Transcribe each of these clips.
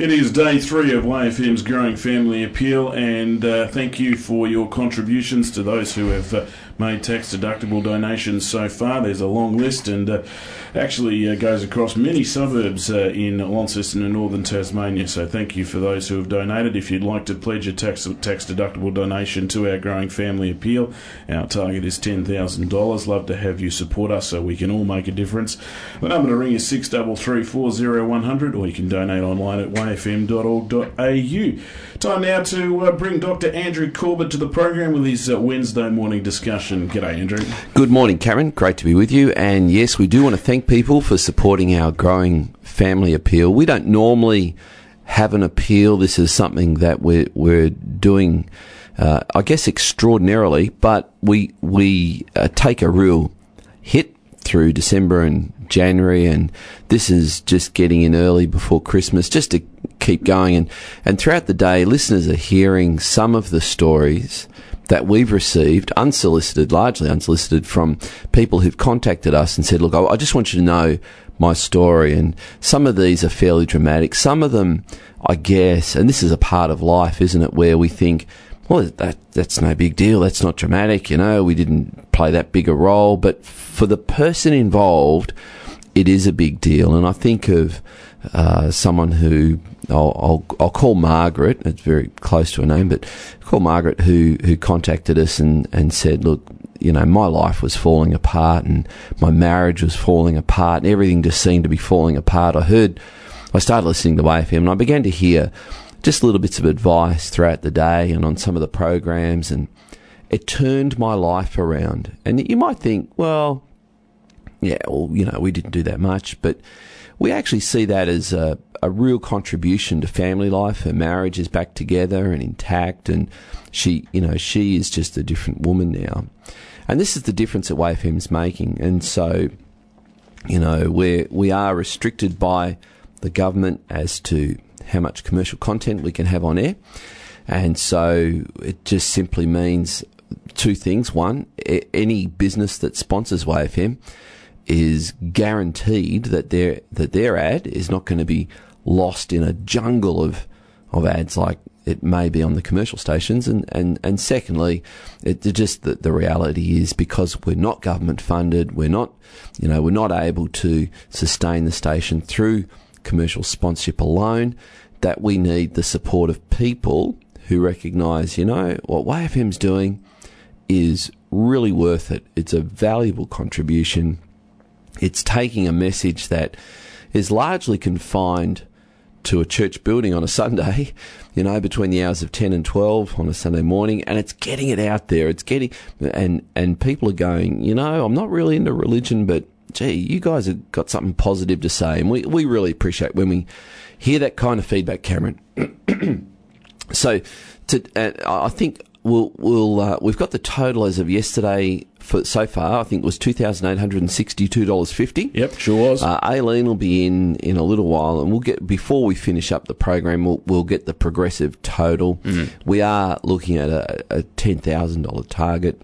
It is day three of YFM's Growing Family Appeal, and uh, thank you for your contributions to those who have uh, made tax deductible donations so far. There's a long list and uh, actually uh, goes across many suburbs uh, in Launceston and northern Tasmania. So thank you for those who have donated. If you'd like to pledge a tax deductible donation to our Growing Family Appeal, our target is ten thousand dollars. Love to have you support us so we can all make a difference. The number to ring is six double three four zero one hundred, or you can donate online at yfm.org.au. Time now to uh, bring Dr. Andrew Corbett to the program with his uh, Wednesday morning discussion. G'day, Andrew. Good morning, Karen. Great to be with you. And yes, we do want to thank people for supporting our growing family appeal. We don't normally have an appeal. This is something that we're, we're doing, uh, I guess, extraordinarily, but we, we uh, take a real hit through December and January, and this is just getting in early before Christmas, just to keep going. And, and throughout the day, listeners are hearing some of the stories that we've received, unsolicited, largely unsolicited, from people who've contacted us and said, look, I, I just want you to know my story. And some of these are fairly dramatic. Some of them, I guess, and this is a part of life, isn't it, where we think, well, that, that's no big deal. That's not dramatic. You know, we didn't play that big a role. But for the person involved, it is a big deal. And I think of uh, someone who I'll, I'll, I'll call Margaret. It's very close to her name, but call Margaret who who contacted us and and said, look, you know, my life was falling apart and my marriage was falling apart and everything just seemed to be falling apart. I heard, I started listening to YFM and I began to hear just little bits of advice throughout the day and on some of the programs and it turned my life around. And you might think, well, yeah, well, you know, we didn't do that much, but we actually see that as a, a real contribution to family life. Her marriage is back together and intact, and she, you know, she is just a different woman now. And this is the difference that is making. And so, you know, we we are restricted by the government as to how much commercial content we can have on air. And so it just simply means two things. One, any business that sponsors YFM is guaranteed that their that their ad is not going to be lost in a jungle of of ads like it may be on the commercial stations. And and and secondly it, just the, the reality is because we're not government funded we're not you know we're not able to sustain the station through commercial sponsorship alone that we need the support of people who recognize you know what YFM's doing is really worth it. It's a valuable contribution it's taking a message that is largely confined to a church building on a Sunday, you know, between the hours of 10 and 12 on a Sunday morning, and it's getting it out there. It's getting, and, and people are going, you know, I'm not really into religion, but gee, you guys have got something positive to say. And we, we really appreciate when we hear that kind of feedback, Cameron. so, to, uh, I think we'll, we'll, uh, we've got the total as of yesterday for so far. I think it was two thousand eight hundred and sixty-two dollars fifty. Yep, sure was. Uh, Aileen will be in in a little while, and we'll get before we finish up the program. We'll we'll get the progressive total. Mm. We are looking at a, a ten thousand dollar target,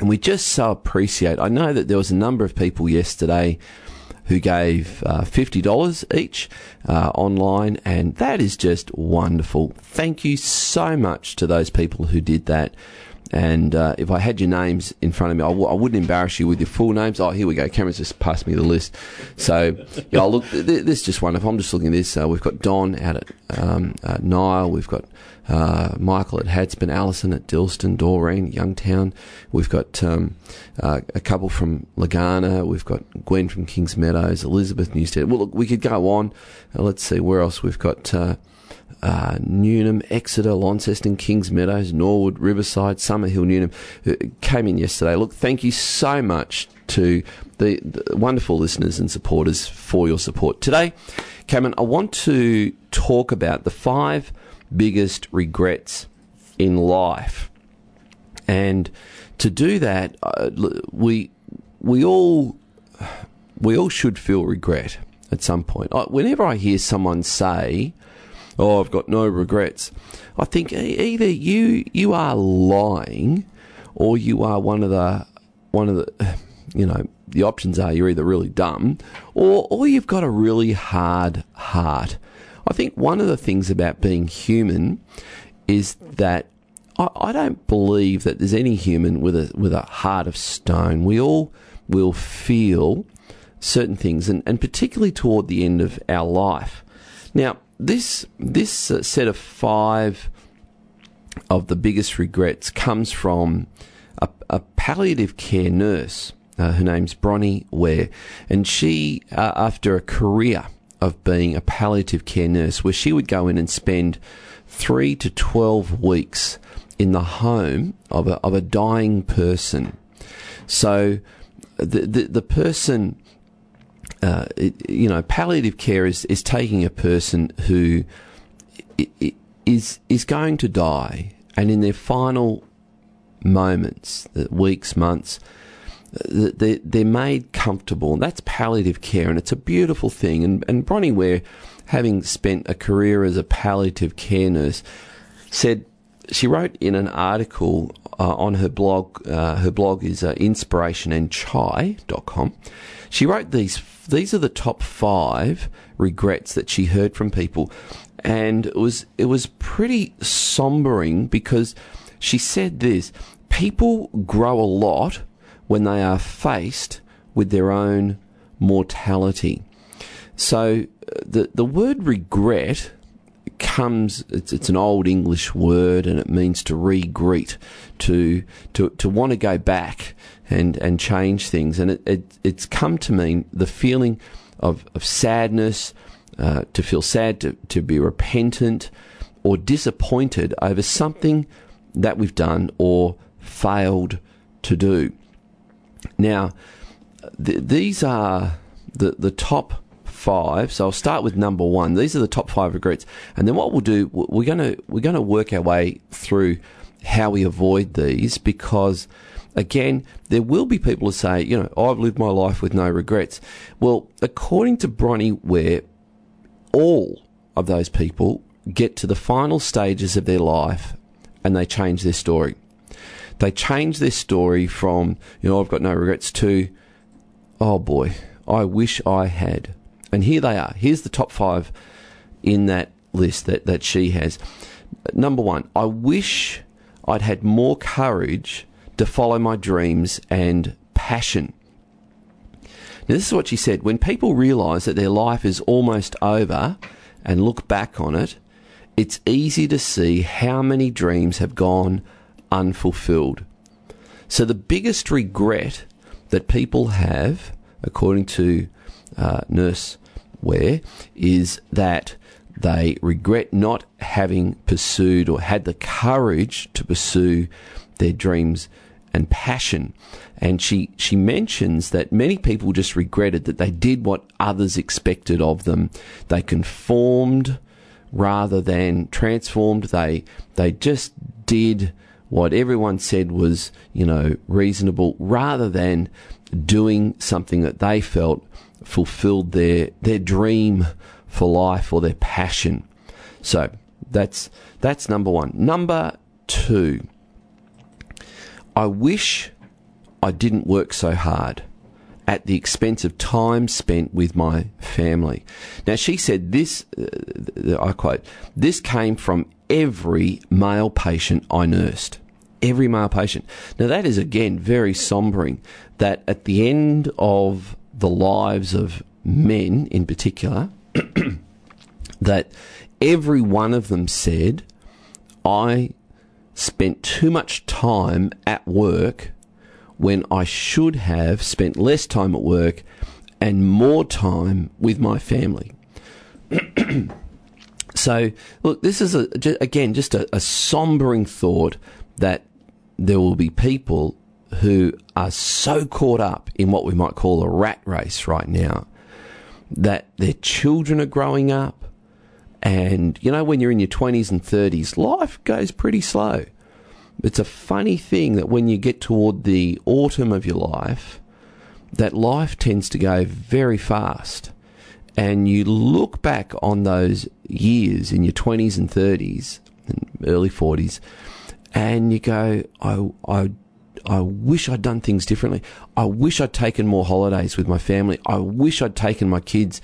and we just so appreciate. I know that there was a number of people yesterday who gave uh, $50 each uh, online, and that is just wonderful. Thank you so much to those people who did that. And uh, if I had your names in front of me, I w- I wouldn't embarrass you with your full names. Oh, here we go. Cameron's just passed me the list. So, yeah, look, th- this is just wonderful. I'm just looking at this. Uh, we've got Don out at um, uh, Nile. We've got uh, Michael at Hadspen, Allison at Dilston, Doreen, Youngtown. We've got um, uh, a couple from Legana. We've got Gwen from Kings Meadows, Elizabeth Newstead. Well, look, we could go on. Uh, let's see where else we've got uh, Newnham, Exeter, Launceston, Kings Meadows, Norwood, Riverside, Summerhill, Newnham, came in yesterday. Look, thank you so much to the, the, wonderful listeners and supporters for your support. Today, Cameron, I want to talk about the five biggest regrets in life. And to do that, uh, we we all we all should feel regret at some point. Whenever I hear someone say, oh, I've got no regrets. I think either you you are lying, or you are one of the one of the you know the options are you're either really dumb, or or you've got a really hard heart. I think one of the things about being human is that I, don't believe that there's any human with a with a heart of stone. We all will feel certain things, and, and particularly toward the end of our life. Now, this this set of five of the biggest regrets comes from a, a palliative care nurse. Uh, her name's Bronnie Ware, and she, uh, after a career of being a palliative care nurse, where she would go in and spend three to twelve weeks in the home of a, of a dying person. So the the, the person, uh, it, you know, palliative care is is taking a person who is is going to die, and in their final moments, weeks, months, they're, they're made comfortable. And that's palliative care, and it's a beautiful thing. And, and Bronnie Ware, having spent a career as a palliative care nurse, said she wrote in an article uh, on her blog. Uh, her blog is uh, inspirationandchai.com. She wrote these. These are the top five regrets that she heard from people, and it was it was pretty sombering because she said this: people grow a lot when they are faced with their own mortality. So uh, the the word regret comes it's, it's an old English word and it means to re-greet, to to to want to go back and and change things and it, it it's come to mean the feeling of, of sadness, uh, to feel sad, to, to be repentant or disappointed over something that we've done or failed to do. Now, th- these are the, the top five. So I'll start with number one. These are the top five regrets, and then what we'll do, we're going to we're going to work our way through how we avoid these because. Again, there will be people who say, you know, I've lived my life with no regrets. Well, according to Bronnie Ware, all of those people get to the final stages of their life and they change their story. They change their story from, you know, I've got no regrets to, oh boy, I wish I had. And here they are. Here's the top five in that list that, that she has. Number one, I wish I'd had more courage to follow my dreams and passion. Now, this is what she said. When people realise that their life is almost over and look back on it, it's easy to see how many dreams have gone unfulfilled. So, the biggest regret that people have, according to uh, Nurse Ware, is that they regret not having pursued or had the courage to pursue their dreams and passion. And she, she mentions that many people just regretted that they did what others expected of them. They conformed rather than transformed. They, they just did what everyone said was, you know, reasonable rather than doing something that they felt fulfilled their their dream for life or their passion. So that's that's number one. Number two, I wish I didn't work so hard at the expense of time spent with my family. Now she said this, uh, I quote, this came from every male patient I nursed. Every male patient. Now that is again very sombering that at the end of the lives of men in particular, that every one of them said, I spent too much time at work when I should have spent less time at work and more time with my family. so, look, this is a, again just a, a sombering thought that there will be people who are so caught up in what we might call a rat race right now that their children are growing up. And, you know, when you're in your 20s and 30s, life goes pretty slow. It's a funny thing that when you get toward the autumn of your life, that life tends to go very fast. And you look back on those years in your 20s and 30s and early 40s, and you go, I, I I wish I'd done things differently. I wish I'd taken more holidays with my family. I wish I'd taken my kids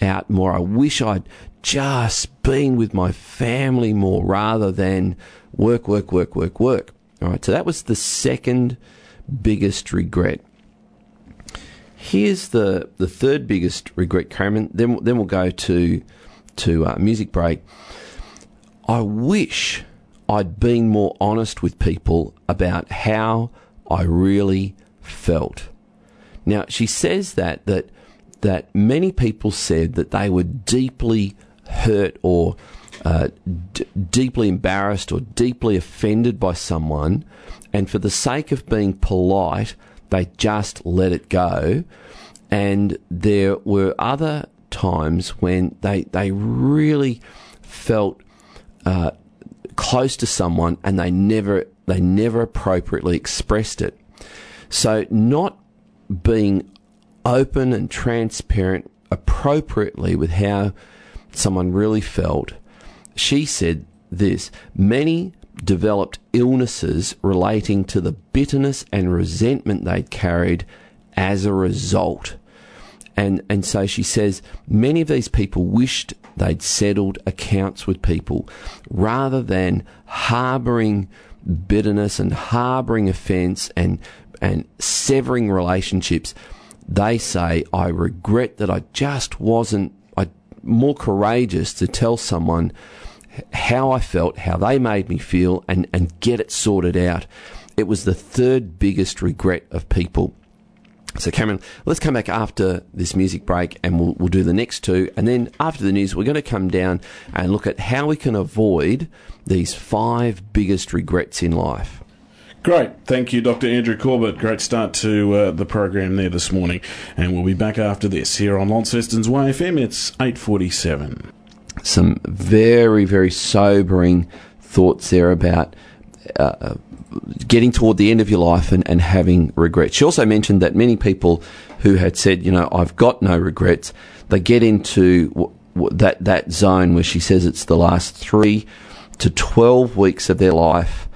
out more. I wish I'd just been with my family more rather than work, work, work, work, work. All right, so that was the second biggest regret. Here's the, the third biggest regret, Cameron. Then then we'll go to to uh, music break. I wish I'd been more honest with people about how I really felt. Now she says that that that many people said that they were deeply hurt or uh, d- deeply embarrassed or deeply offended by someone, and for the sake of being polite, they just let it go. And there were other times when they they really felt uh, close to someone and they never they never appropriately expressed it. So not being open and transparent appropriately with how someone really felt. She said this many developed illnesses relating to the bitterness and resentment they'd carried as a result. And, and so she says many of these people wished they'd settled accounts with people rather than harboring bitterness and harboring offense and, and severing relationships. They say, I regret that I just wasn't I, more courageous to tell someone how I felt, how they made me feel, and, and get it sorted out. It was the third biggest regret of people. So, Cameron, let's come back after this music break and we'll, we'll do the next two. And then after the news, we're going to come down and look at how we can avoid these five biggest regrets in life. Great. Thank you, Dr. Andrew Corbett. Great start to uh, the program there this morning. And we'll be back after this here on Launceston's YFM. It's 847 some very, very sobering thoughts there about uh, getting toward the end of your life and, and having regrets. She also mentioned that many people who had said, you know, I've got no regrets, they get into w- w- that, that zone where she says it's the last three to 12 weeks of their life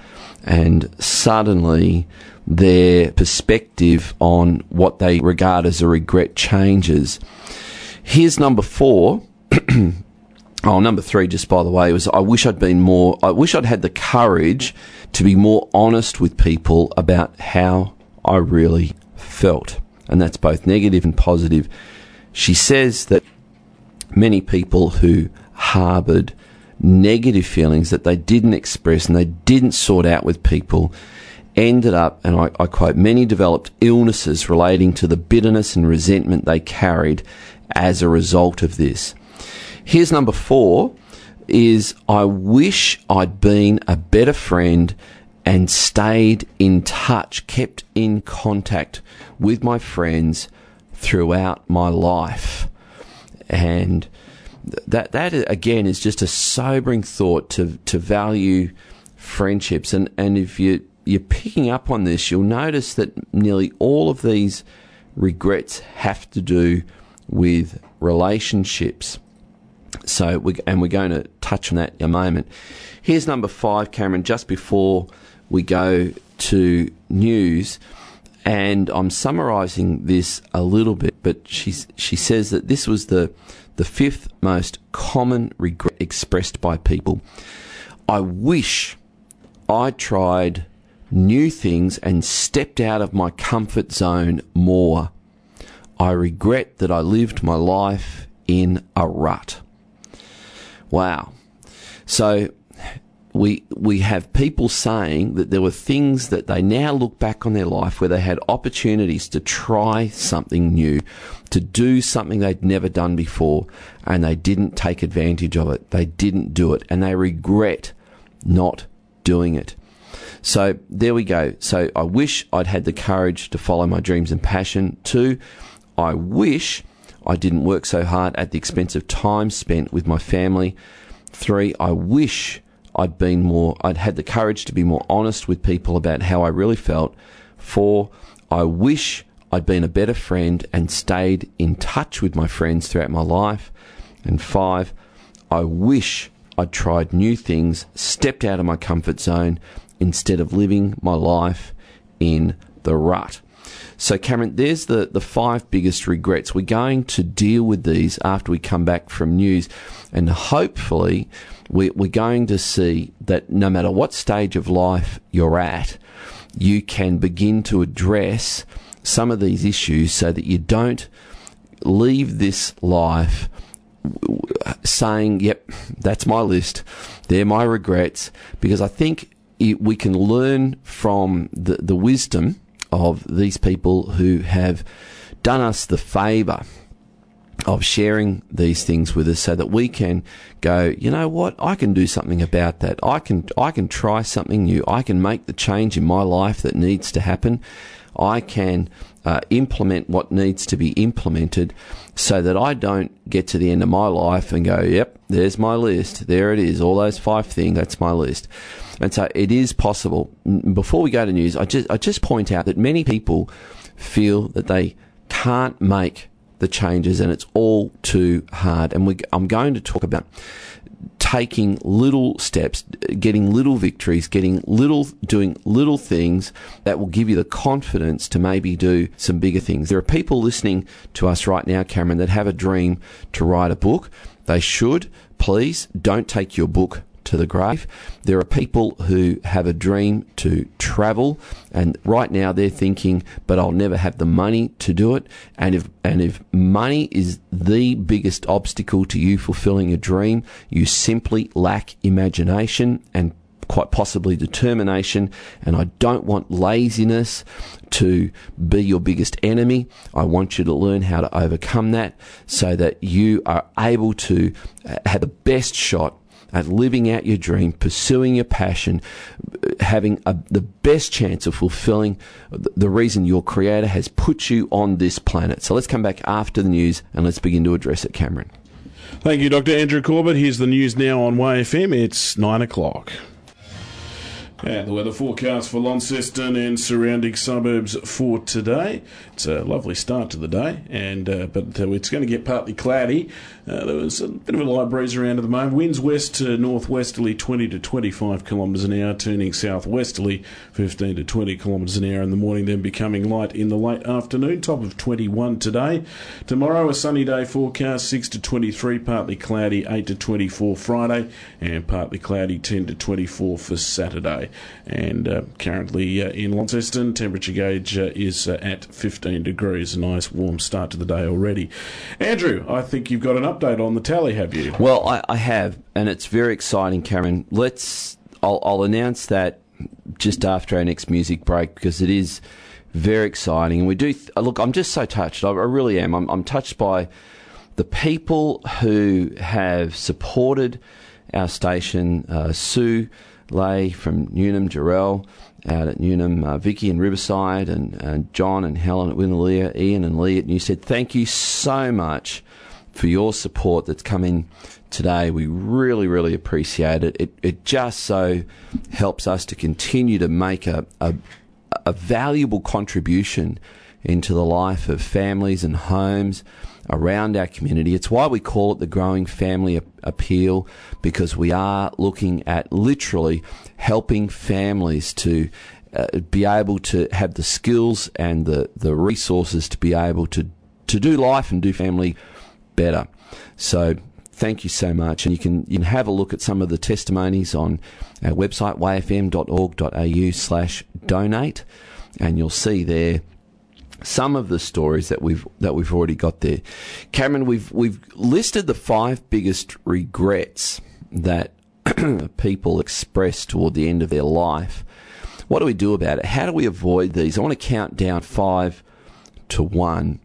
and suddenly their perspective on what they regard as a regret changes. Here's number four. Oh, number three, just by the way, was I wish I'd been more, I wish I'd had the courage to be more honest with people about how I really felt. And that's both negative and positive. She says that many people who harbored negative feelings that they didn't express and they didn't sort out with people ended up, and I, I quote, many developed illnesses relating to the bitterness and resentment they carried as a result of this. Here's number four is I wish I'd been a better friend and stayed in touch, kept in contact with my friends throughout my life. And that that again is just a sobering thought to to value friendships and and if you you're picking up on this you'll notice that nearly all of these regrets have to do with relationships so, we, and we're going to touch on that in a moment. Here's number five, Cameron, just before we go to news. And I'm summarising this a little bit, but she's, she says that this was the, the fifth most common regret expressed by people. I wish I tried new things and stepped out of my comfort zone more. I regret that I lived my life in a rut. Wow. So we we have people saying that there were things that they now look back on their life where they had opportunities to try something new, to do something they'd never done before, and they didn't take advantage of it. They didn't do it, and they regret not doing it. So there we go. So I wish I'd had the courage to follow my dreams and passion. Two, I wish I didn't work so hard at the expense of time spent with my family. Three, I wish I'd been more, I'd had the courage to be more honest with people about how I really felt. Four, I wish I'd been a better friend and stayed in touch with my friends throughout my life. And five, I wish I'd tried new things, stepped out of my comfort zone instead of living my life in the rut. So, Cameron, there's the, the five biggest regrets. We're going to deal with these after we come back from news, and hopefully, we, we're going to see that no matter what stage of life you're at, you can begin to address some of these issues so that you don't leave this life saying, yep, that's my list. They're my regrets. Because I think it, we can learn from the, the wisdom of these people who have done us the favour of sharing these things with us so that we can go, you know what, I can do something about that. I can, I can try something new. I can make the change in my life that needs to happen. I can uh, implement what needs to be implemented so that I don't get to the end of my life and go, yep, there's my list. There it is. All those five things. That's my list. And so it is possible. Before we go to news, I just, I just point out that many people feel that they can't make the changes and it's all too hard. And we, I'm going to talk about taking little steps, getting little victories, getting little, doing little things that will give you the confidence to maybe do some bigger things. There are people listening to us right now, Cameron, that have a dream to write a book. They should. Please don't take your book to the grave. There are people who have a dream to travel, and right now they're thinking, "But I'll never have the money to do it." And if and if money is the biggest obstacle to you fulfilling a dream, you simply lack imagination and quite possibly determination. And I don't want laziness to be your biggest enemy. I want you to learn how to overcome that so that you are able to uh, have the best shot at living out your dream, pursuing your passion, having a, the best chance of fulfilling the reason your creator has put you on this planet. So let's come back after the news and let's begin to address it, Cameron. Thank you, Dr. Andrew Corbett. Here's the news now on YFM. It's nine o'clock. And the weather forecast for Launceston and surrounding suburbs for today. It's a lovely start to the day, and uh, but uh, it's going to get partly cloudy. Uh, there was a bit of a light breeze around at the moment. Winds west to northwesterly 20 to 25 kilometres an hour, turning southwesterly 15 to 20 kilometres an hour in the morning, then becoming light in the late afternoon. Top of 21 today. Tomorrow, a sunny day forecast 6 to 23, partly cloudy 8 to 24 Friday, and partly cloudy 10 to 24 for Saturday. And uh, currently uh, in Launceston, temperature gauge uh, is at 15 degrees. A nice warm start to the day already. Andrew, I think you've got an update on the tally, have you? Well, I, I have, and it's very exciting, Cameron. Let's. I'll, I'll announce that just after our next music break because it is very exciting. And we do th- look. I'm just so touched. I, I really am. I'm, I'm touched by the people who have supported our station. Uh, Sue Lay from Newnham, Jarrell out at Newnham, uh, Vicky in Riverside, and, and John and Helen at Winnaleah, Ian and Lee at said Thank you so much for your support that's coming today. We really, really appreciate it. It, it just so helps us to continue to make a, a, a valuable contribution into the life of families and homes around our community. It's why we call it the Growing Family Appeal because we are looking at literally helping families to uh, be able to have the skills and the, the resources to be able to, to do life and do family better. So thank you so much. And you can you can have a look at some of the testimonies on our website yfm.org.au slash donate, and you'll see there some of the stories that we've that we've already got there. Cameron, we've we've listed the five biggest regrets that people express toward the end of their life. What do we do about it? How do we avoid these? I want to count down five to one.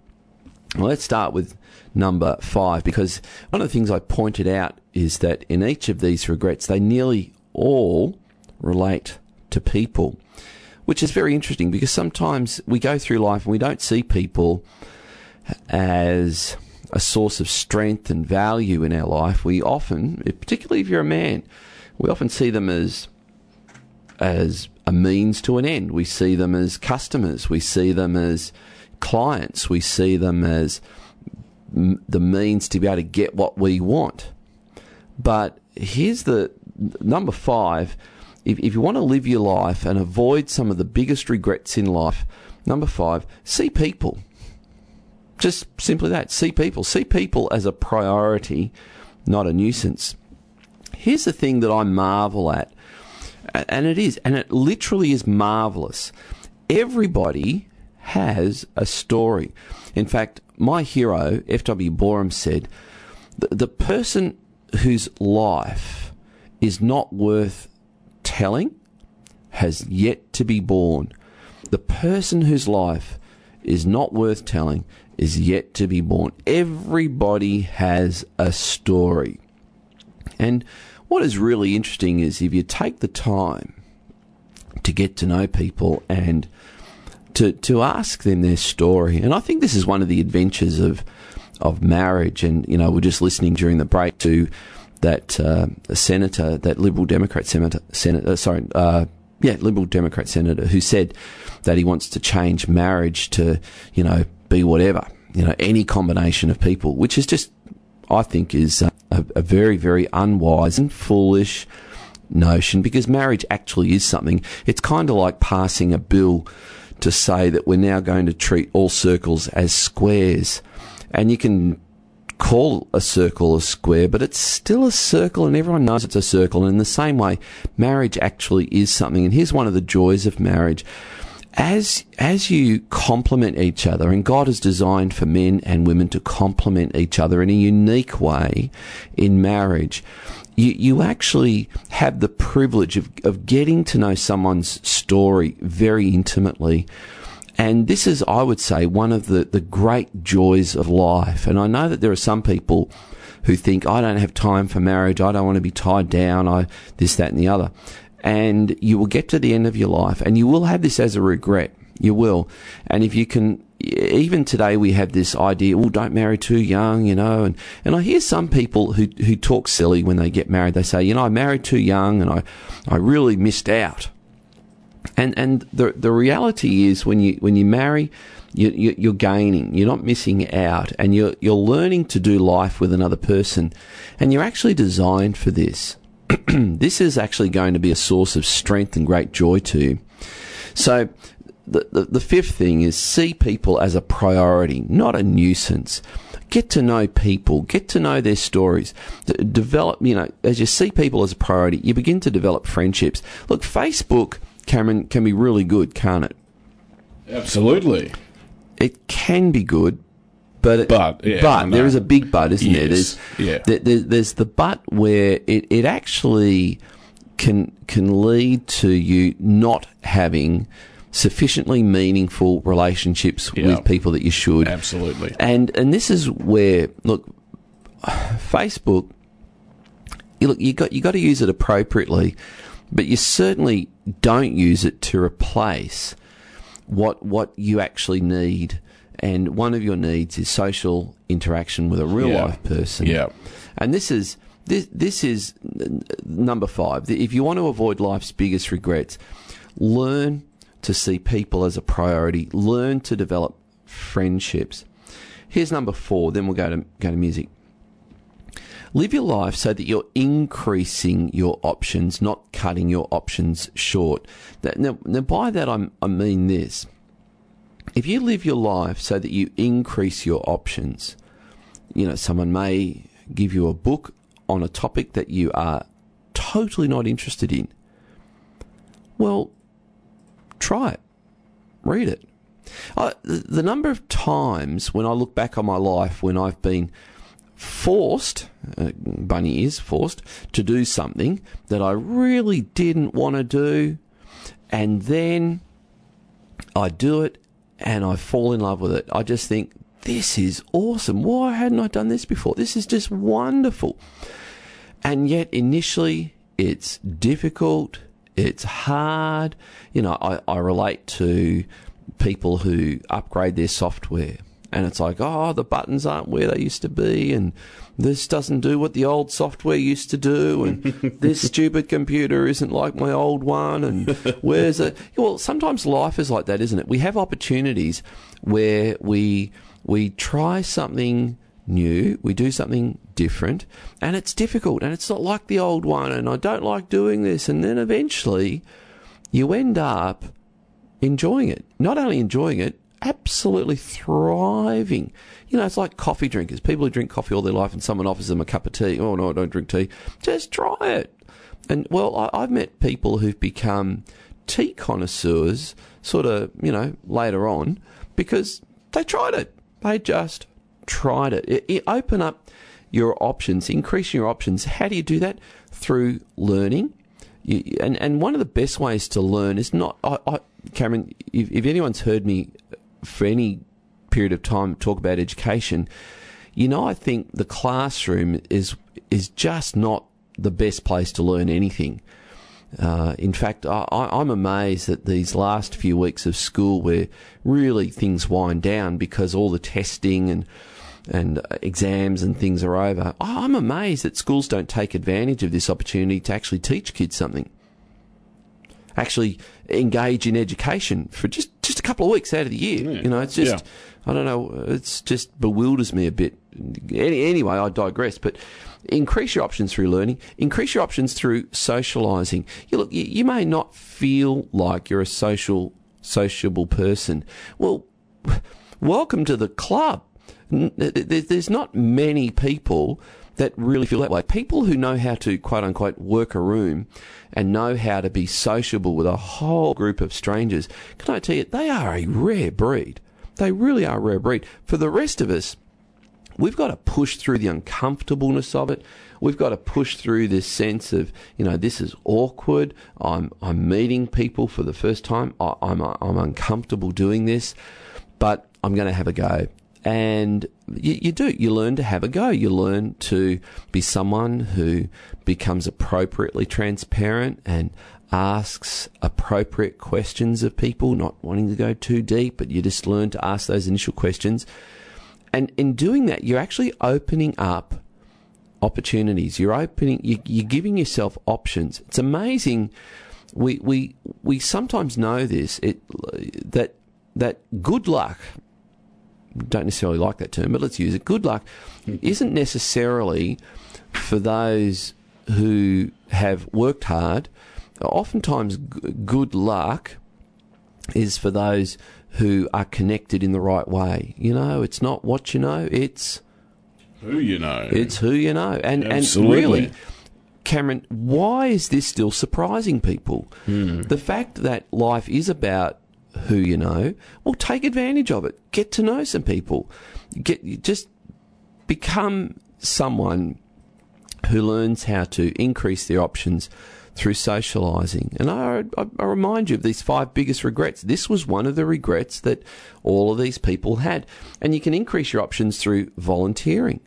Well, let's start with number five because one of the things I pointed out is that in each of these regrets, they nearly all relate to people which is very interesting because sometimes we go through life and we don't see people as a source of strength and value in our life. We often, particularly if you're a man, we often see them as as a means to an end. We see them as customers. We see them as clients. We see them as m- the means to be able to get what we want. But here's the number five if, if you want to live your life and avoid some of the biggest regrets in life Number five, see people. Just simply that. See people. See people as a priority, not a nuisance. Here's the thing that I marvel at, and it is, and it literally is marvelous. Everybody has a story. In fact, my hero, F.W. Boreham, said the, the person whose life is not worth telling has yet to be born. The person whose life is not worth telling is yet to be born. Everybody has a story. And what is really interesting is if you take the time to get to know people and to, to ask them their story, and I think this is one of the adventures of of marriage. And you know, we're just listening during the break to that uh, senator, that Liberal Democrat senator, senator, uh, sorry, uh, yeah, Liberal Democrat senator, who said that he wants to change marriage to, you know, be whatever, you know, any combination of people, which is just, I think, is a, a very, very unwise and foolish notion because marriage actually is something. It's kind of like passing a bill to say that we're now going to treat all circles as squares. And you can call a circle a square, but it's still a circle and everyone knows it's a circle. And in the same way, marriage actually is something. And here's one of the joys of marriage. As, as you complement each other, and God has designed for men and women to complement each other in a unique way in marriage, you, you actually have the privilege of, of getting to know someone's story very intimately and this is, I would say, one of the, the great joys of life. And I know that there are some people who think, I don't have time for marriage. I don't want to be tied down. I, this, that, and the other. And you will get to the end of your life and you will have this as a regret. You will. And if you can, even today we have this idea, well, don't marry too young, you know, and, and I hear some people who, who talk silly when they get married. They say, you know, I married too young and I, I really missed out. And and the the reality is when you when you marry, you, you, you're gaining. You're not missing out, and you're you're learning to do life with another person, and you're actually designed for this. this is actually going to be a source of strength and great joy to you. So. The, the, the fifth thing is see people as a priority, not a nuisance get to know people, get to know their stories, develop, you know, as you see people as a priority, you begin to develop friendships. Look, Facebook Cameron, can be really good, can't it? Absolutely. It can be good, but it, but yeah, but there is a big but, isn't yes. there? There's yeah. there, there's the but where it, it actually can can lead to you not having sufficiently meaningful relationships Yeah. with people that you should. Absolutely. And and this is where look, Facebook. You look, you got you got to use it appropriately, but you certainly don't use it to replace what what you actually need. And one of your needs is social interaction with a real Yeah. life person. Yeah. And this is this this is number five. If you want to avoid life's biggest regrets, learn to see people as a priority. Learn to develop friendships. Here's number four. Then we'll go to go to music. Live your life so that you're increasing your options, not cutting your options short. Now, now, by that I'm, I mean this. If you live your life so that you increase your options, you know, someone may give you a book on a topic that you are totally not interested in. Well, try it, read it. I, the number of times when I look back on my life when I've been forced, uh, bunny is forced, to do something that I really didn't want to do, and then I do it and I fall in love with it. I just think, this is awesome. Why hadn't I done this before? This is just wonderful. And yet, initially, it's difficult, it's hard. You know, I, I relate to people who upgrade their software. And it's like, oh, the buttons aren't where they used to be, and this doesn't do what the old software used to do, and this stupid computer isn't like my old one, and where's it? Well, sometimes life is like that, isn't it? We have opportunities where we we try something new, we do something different, and it's difficult, and it's not like the old one, and I don't like doing this, and then eventually you end up enjoying it. Not only enjoying it, absolutely thriving. You know, it's like coffee drinkers. People who drink coffee all their life and someone offers them a cup of tea. Oh, no, I don't drink tea. Just try it. And, well, I, I've met people who've become tea connoisseurs sort of, you know, later on because they tried it. They just tried it. it, it open up your options, increase your options. How do you do that? Through learning. You, and, and one of the best ways to learn is not, I, I, Cameron, if, if anyone's heard me for any period of time talk about education, you know, I think the classroom is is just not the best place to learn anything. Uh, in fact, I, I'm amazed that these last few weeks of school, where really things wind down because all the testing and and exams and things are over. I'm amazed that schools don't take advantage of this opportunity to actually teach kids something. Actually engage in education for just, just a couple of weeks out of the year. Yeah. You know, it's just, Yeah. I don't know, it's just bewilders me a bit. Any, anyway, I digress, but increase your options through learning, increase your options through socialising. You look, you, you may not feel like you're a social, sociable person. Well, welcome to the club. N- th- th- There's not many people that really feel that way. People who know how to quote unquote work a room and know how to be sociable with a whole group of strangers, can I tell you, they are a rare breed. They really are a rare breed. For the rest of us, we've got to push through the uncomfortableness of it. We've got to push through this sense of, you know, this is awkward. I'm, I'm meeting people for the first time. I, I'm, I'm uncomfortable doing this, but I'm going to have a go. And you, you do. You learn to have a go. You learn to be someone who becomes appropriately transparent and asks appropriate questions of people, not wanting to go too deep, but you just learn to ask those initial questions. And in doing that, you're actually opening up opportunities. You're opening, you, you're giving yourself options. It's amazing. We, we, we sometimes know this, it, that, that good luck, don't necessarily like that term, but let's use it. Good luck isn't necessarily for those who have worked hard. Oftentimes, g- good luck is for those who are connected in the right way. You know, it's not what you know, it's Who you know? it's who you know. And and really, Cameron, why is this still surprising people? Hmm. The fact that life is about who you know, well, take advantage of it. Get to know some people. Get just become someone who learns how to increase their options through socialising. And I, I, I remind you of these five biggest regrets. This was one of the regrets that all of these people had. And you can increase your options through volunteering.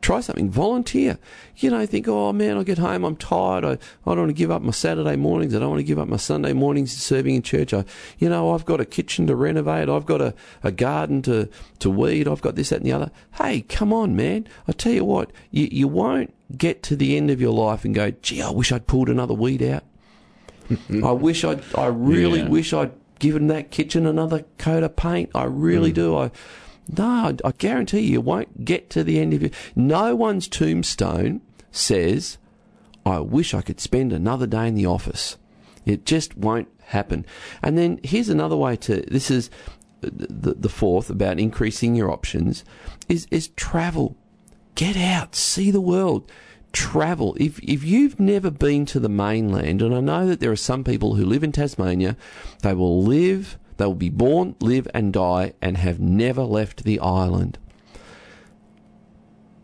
Try something, volunteer. You know, think, oh man, I get home, I'm tired. I, I don't want to give up my Saturday mornings. I don't want to give up my Sunday mornings serving in church. I, you know, I've got a kitchen to renovate. I've got a, a garden to, to weed. I've got this, that, and the other. Hey, come on, man. I tell you what, you, you won't get to the end of your life and go, gee, I wish I'd pulled another weed out. I wish I'd, I really Yeah. wish I'd given that kitchen another coat of paint. I really mm. do. I, no, I, guarantee you, you won't get to the end of it. No one's tombstone says, I wish I could spend another day in the office. It just won't happen. And then here's another way to, this is the, the fourth about increasing your options, is, is travel. Get out, see the world, travel. If if you've never been to the mainland, and I know that there are some people who live in Tasmania, they will live, they will be born, live, and die, and have never left the island.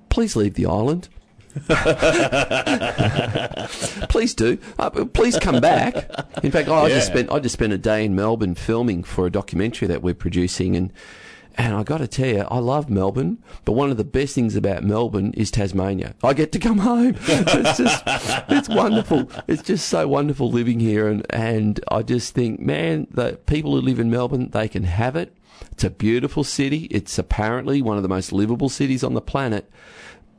Please leave the island. please do. Uh, please come back. In fact, I just spent I just spent a day in Melbourne filming for a documentary that we're producing, and and I got to tell you, I love Melbourne, but one of the best things about Melbourne is Tasmania. I get to come home. It's just it's wonderful. It's just so wonderful living here, and and I just think, man, the people who live in Melbourne, they can have it. It's a beautiful city. It's apparently one of the most livable cities on the planet.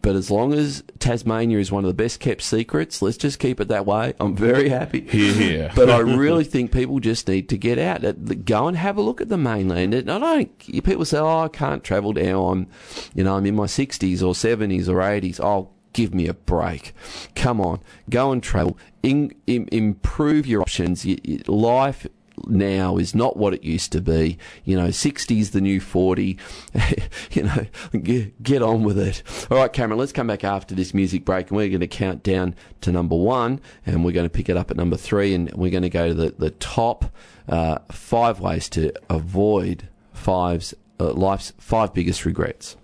But as long as Tasmania is one of the best kept secrets, let's just keep it that way. I'm very happy. Hear. But I really think people just need to get out, go and have a look at the mainland. And I don't. People say, "Oh, I can't travel now. I'm, you know, I'm in my 60s or 70s or 80s." Oh, give me a break. Come on, go and travel. In, im improve your options. Life now is not what it used to be. You know, 60 is the new 40. you know, get, get on with it. All right, Cameron, let's come back after this music break and we're going to count down to number one and we're going to pick it up at number three and we're going to go to the, the top uh, five ways to avoid five's, uh, life's five biggest regrets.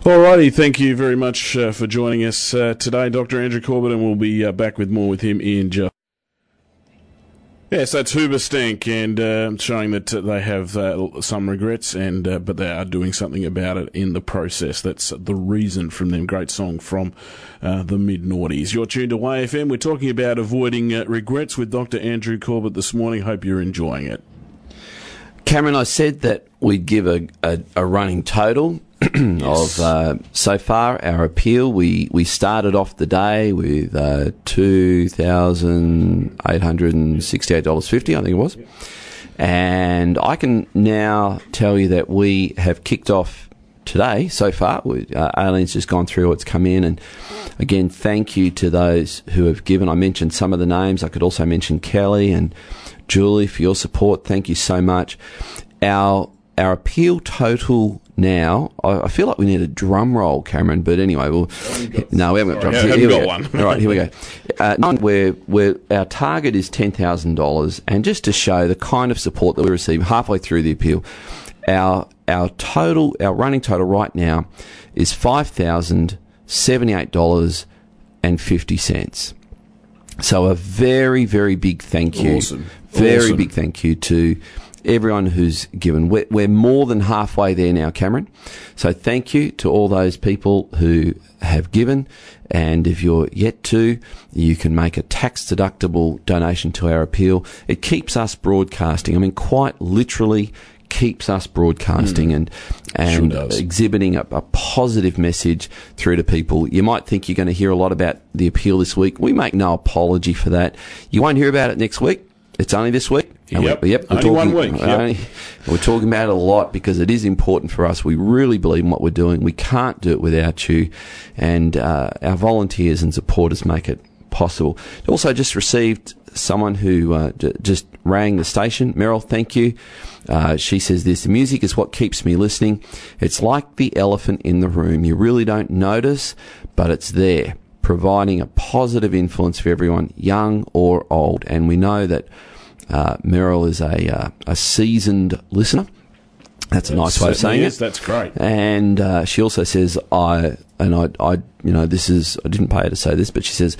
Alrighty, thank you very much uh, for joining us uh, today, Dr. Andrew Corbett, and we'll be uh, back with more with him in just. Yes, that's Stink and uh, showing that they have uh, some regrets, and uh, but they are doing something about it in the process. That's the reason from them. Great song from uh, the mid noughties. You're tuned to YFM. We're talking about avoiding uh, regrets with Dr. Andrew Corbett this morning. Hope you're enjoying it. Cameron, I said that we'd give a, a, a running total Yes. of uh, so far our appeal. We we started off the day with uh, two thousand eight hundred and sixty eight dollars fifty, I think it was, and I can now tell you that we have kicked off today so far. We, uh, Aileen's just gone through what's come in, and again, thank you to those who have given. I mentioned some of the names. I could also mention Kelly and Julie for your support. Thank you so much. Our our appeal total now, I, I feel like we need a drum roll, Cameron. But anyway, we'll no, we haven't got drums. Yeah, Here- here we got go. one. All right, here we go. Uh, where where our target is ten thousand dollars, and just to show the kind of support that we receive halfway through the appeal, our our total, our running total right now is five thousand seventy eight dollars and fifty cents. So a very, very big thank you. Awesome. Very Awesome. big thank you to everyone who's given. We're, we're more than halfway there now, Cameron. So thank you to all those people who have given. And if you're yet to, you can make a tax deductible donation to our appeal. It keeps us broadcasting. I mean, quite literally keeps us broadcasting hmm. and and does. exhibiting a, a positive message through to people. You might think you're going to hear a lot about the appeal this week. We make no apology for that. You won't hear about it next week. It's only this week. Yep. We, yep. we're Only one talking- week, yep. only- we're talking about it a lot because it is important for us. We really believe in what we're doing. We can't do it without you, and uh, our volunteers and supporters make it possible. Also, just received someone who uh, just rang the station. Meryl, thank you. Uh, she says this: the music is what keeps me listening. It's like the elephant in the room. You really don't notice, but it's there, providing a positive influence for everyone, young or old. And we know that uh, Meryl is a uh, a seasoned listener. That's a nice way of saying is. it. That's great. And uh, she also says, I, and I, I, you know, this is, I didn't pay her to say this, but she says,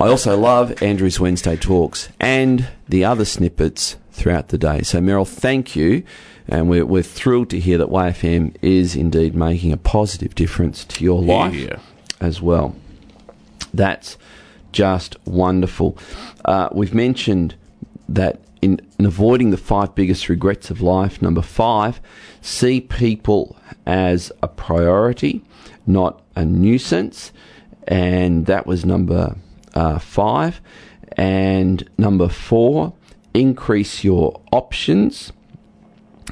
I also love Andrew's Wednesday talks and the other snippets throughout the day. So, Meryl, thank you. And we're, we're thrilled to hear that YFM is indeed making a positive difference to your life Yeah. as well. That's just wonderful. Uh, we've mentioned that in, in avoiding the five biggest regrets of life, number five, see people as a priority, not a nuisance. And that was number uh, five. And number four, increase your options.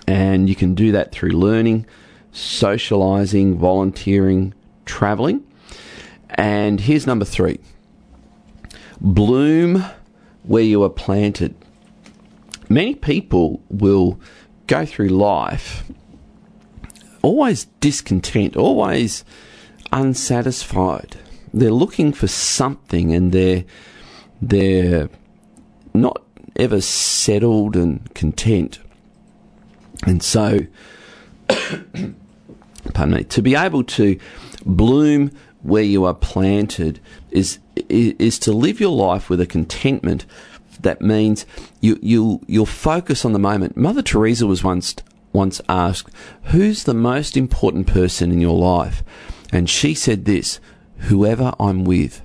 And you can do that through learning, socializing, volunteering, traveling. And here's number three bloom where you are planted. Many people will go through life always discontent, always unsatisfied. They're looking for something and they're they're not ever settled and content. And so pardon me, to be able to bloom where you are planted is is, to live your life with a contentment that means you you you'll focus on the moment. Mother Teresa was once once asked, "Who's the most important person in your life?" And she said this, "Whoever I'm with."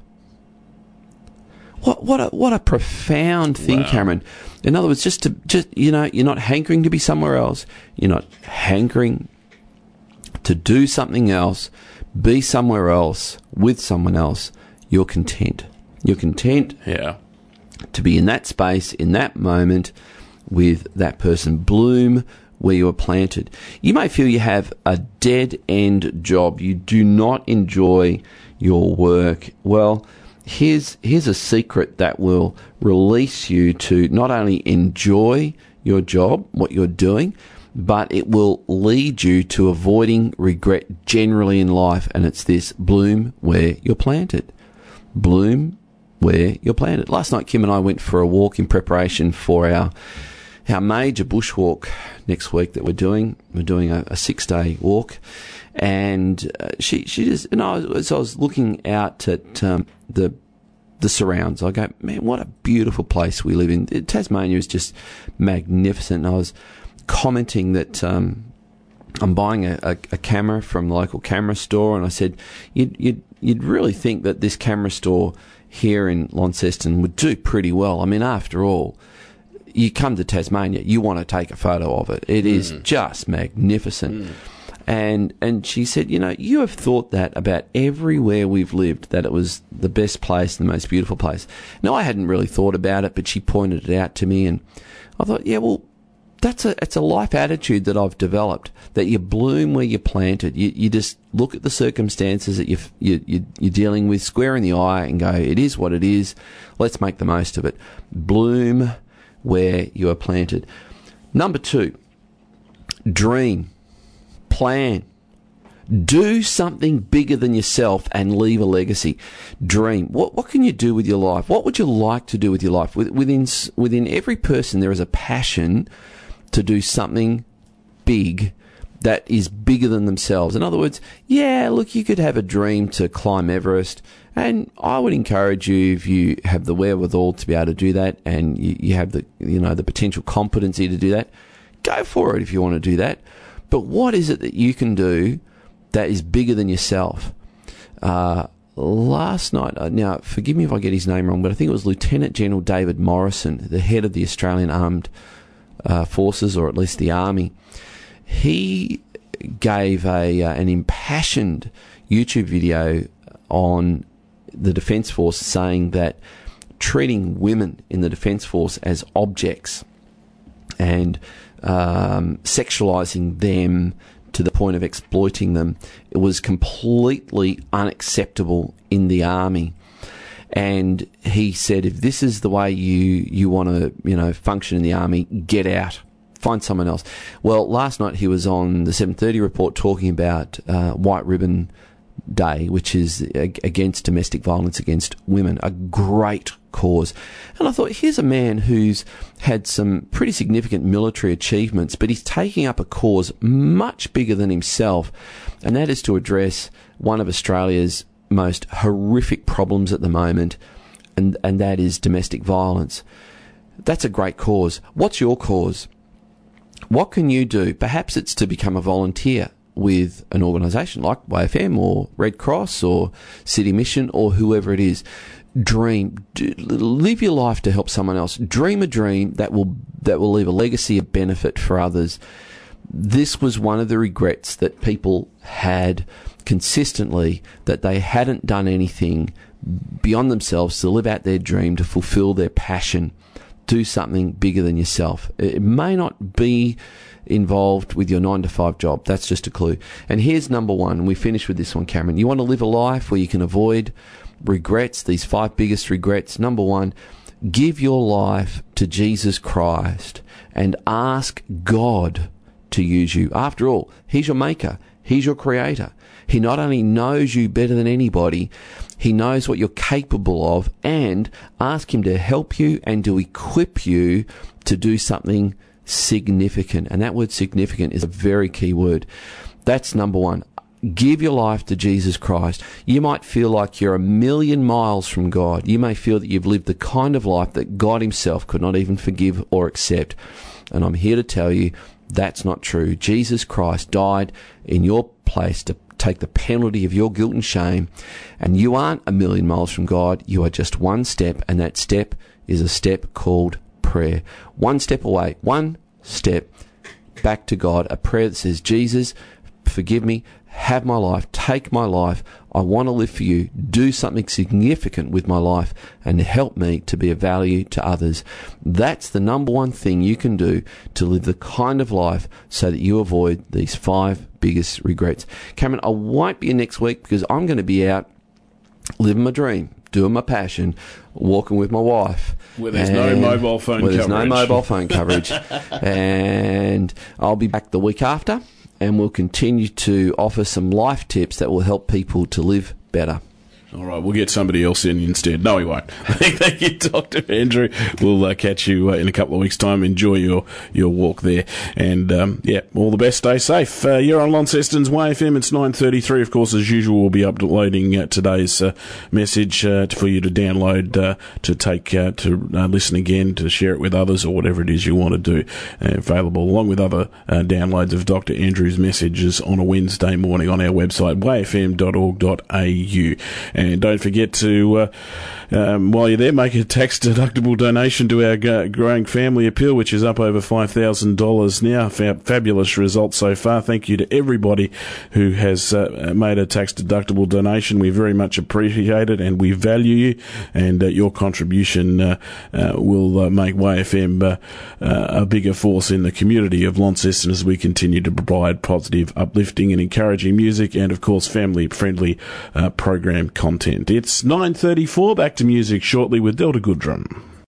What what a what a profound thing, Wow. Cameron. In other words, just to just you know, you're not hankering to be somewhere else. You're not hankering to do something else, be somewhere else with someone else. You're content. You're content Yeah. to be in that space, in that moment, with that person. Bloom where you are planted. You may feel you have a dead end job. You do not enjoy your work. Well, here's here's a secret that will release you to not only enjoy your job, what you're doing, but it will lead you to avoiding regret generally in life. And it's this bloom where you're planted. Bloom where you're planted. Last night, Kim and I went for a walk in preparation for our our major bushwalk next week that we're doing. We're doing a, a six day walk, and uh, she she just and I was, as I was looking out at um, the the surrounds, I go, man, what a beautiful place we live in. Tasmania is just magnificent. And I was commenting that um, I'm buying a, a, a, camera from the local camera store, and I said, you'd, you'd, you'd really think that this camera store here in Launceston would do pretty well. I mean, after all, you come to Tasmania, you want to take a photo of it. It mm. is just magnificent. Mm. And and she said, you know, you have thought that about everywhere we've lived, that it was the best place, the most beautiful place. Now I hadn't really thought about it, but she pointed it out to me, and I thought, yeah, well, that's a it's a life attitude that I've developed. That you bloom where you're planted. You you just look at the circumstances that you you you're dealing with, square in the eye, and go, it is what it is. Let's make the most of it. Bloom where you are planted. Number two, dream plan. Do something bigger than yourself and leave a legacy. Dream. What what can you do with your life? What would you like to do with your life? Within within every person, there is a passion to do something big that is bigger than themselves. In other words, yeah, look, you could have a dream to climb Everest, and I would encourage you if you have the wherewithal to be able to do that, and you, you have the you know the potential competency to do that. Go for it if you want to do that. But what is it that you can do that is bigger than yourself? Uh, last night, uh, now forgive me if I get his name wrong, but I think it was Lieutenant General David Morrison, the head of the Australian Armed uh, Forces, or at least the Army. He gave a uh, an impassioned YouTube video on the Defence Force saying that treating women in the Defence Force as objects and um, sexualizing them to the point of exploiting them. It was completely unacceptable in the army. And he said, if this is the way you, you want to, you know, function in the army, get out. Find someone else. Well, last night he was on the 7:30 report talking about uh, white ribbon Day, which is against domestic violence against women, a great cause. And I thought, here's a man who's had some pretty significant military achievements, but he's taking up a cause much bigger than himself, and that is to address one of Australia's most horrific problems at the moment, and, and that is domestic violence. That's a great cause. What's your cause? What can you do? Perhaps it's to become a volunteer with an organisation like YFM or Red Cross or City Mission or whoever it is. Dream, live your life to help someone else. Dream a dream that will that will leave a legacy of benefit for others. This was one of the regrets that people had consistently that they hadn't done anything beyond themselves to live out their dream to fulfill their passion. Do something bigger than yourself. It may not be involved with your nine to five job. That's just a clue. And here's number one, we finish with this one, Cameron. You want to live a life where you can avoid regrets, these five biggest regrets. Number one, give your life to Jesus Christ and ask God to use you. After all, He's your maker, He's your creator. He not only knows you better than anybody, He knows what you're capable of, and ask Him to help you and to equip you to do something significant. And that word significant is a very key word. That's number one. Give your life to Jesus Christ. You might feel like you're a million miles from God. You may feel that you've lived the kind of life that God Himself could not even forgive or accept. And I'm here to tell you that's not true. Jesus Christ died in your place to take the penalty of your guilt and shame. And you aren't a million miles from God. You are just one step, and that step is a step called prayer. One step away, one step back to God. A prayer that says, Jesus, forgive me, have my life, take my life. I want to live for you. Do something significant with my life and help me to be of value to others. That's the number one thing you can do to live the kind of life so that you avoid these five biggest regrets. Cameron, I won't be in next week because I'm going to be out living my dream, doing my passion, walking with my wife. Where there's no mobile phone where there's no mobile phone coverage. and I'll be back the week after, and we'll continue to offer some life tips that will help people to live better. All right, we'll get somebody else in instead. No, he won't. Thank you, Doctor Andrew. We'll uh, catch you uh, in a couple of weeks' time. Enjoy your, your walk there, and um, yeah, all the best. Stay safe. Uh, you're on Launceston's YFM. It's nine thirty-three. Of course, as usual, we'll be uploading uh, today's uh, message uh, for you to download, to take, to listen again, to share it with others, or whatever it is you want to do. Available along with other downloads of Doctor Andrew's messages on a Wednesday morning on our website yfm.org.au. don't forget to, uh, um, while you're there, make a tax deductible donation to our growing family appeal, which is up over $5,000 now. Fa- fabulous results so far. Thank you to everybody who has uh, made a tax deductible donation. We very much appreciate it and we value you, and uh, your contribution uh, uh, will uh, make YFM uh, a bigger force in the community of Launceston as we continue to provide positive, uplifting, and encouraging music, and of course, family-friendly uh, program content. It's 9:34. Back music shortly with Delta Goodrem.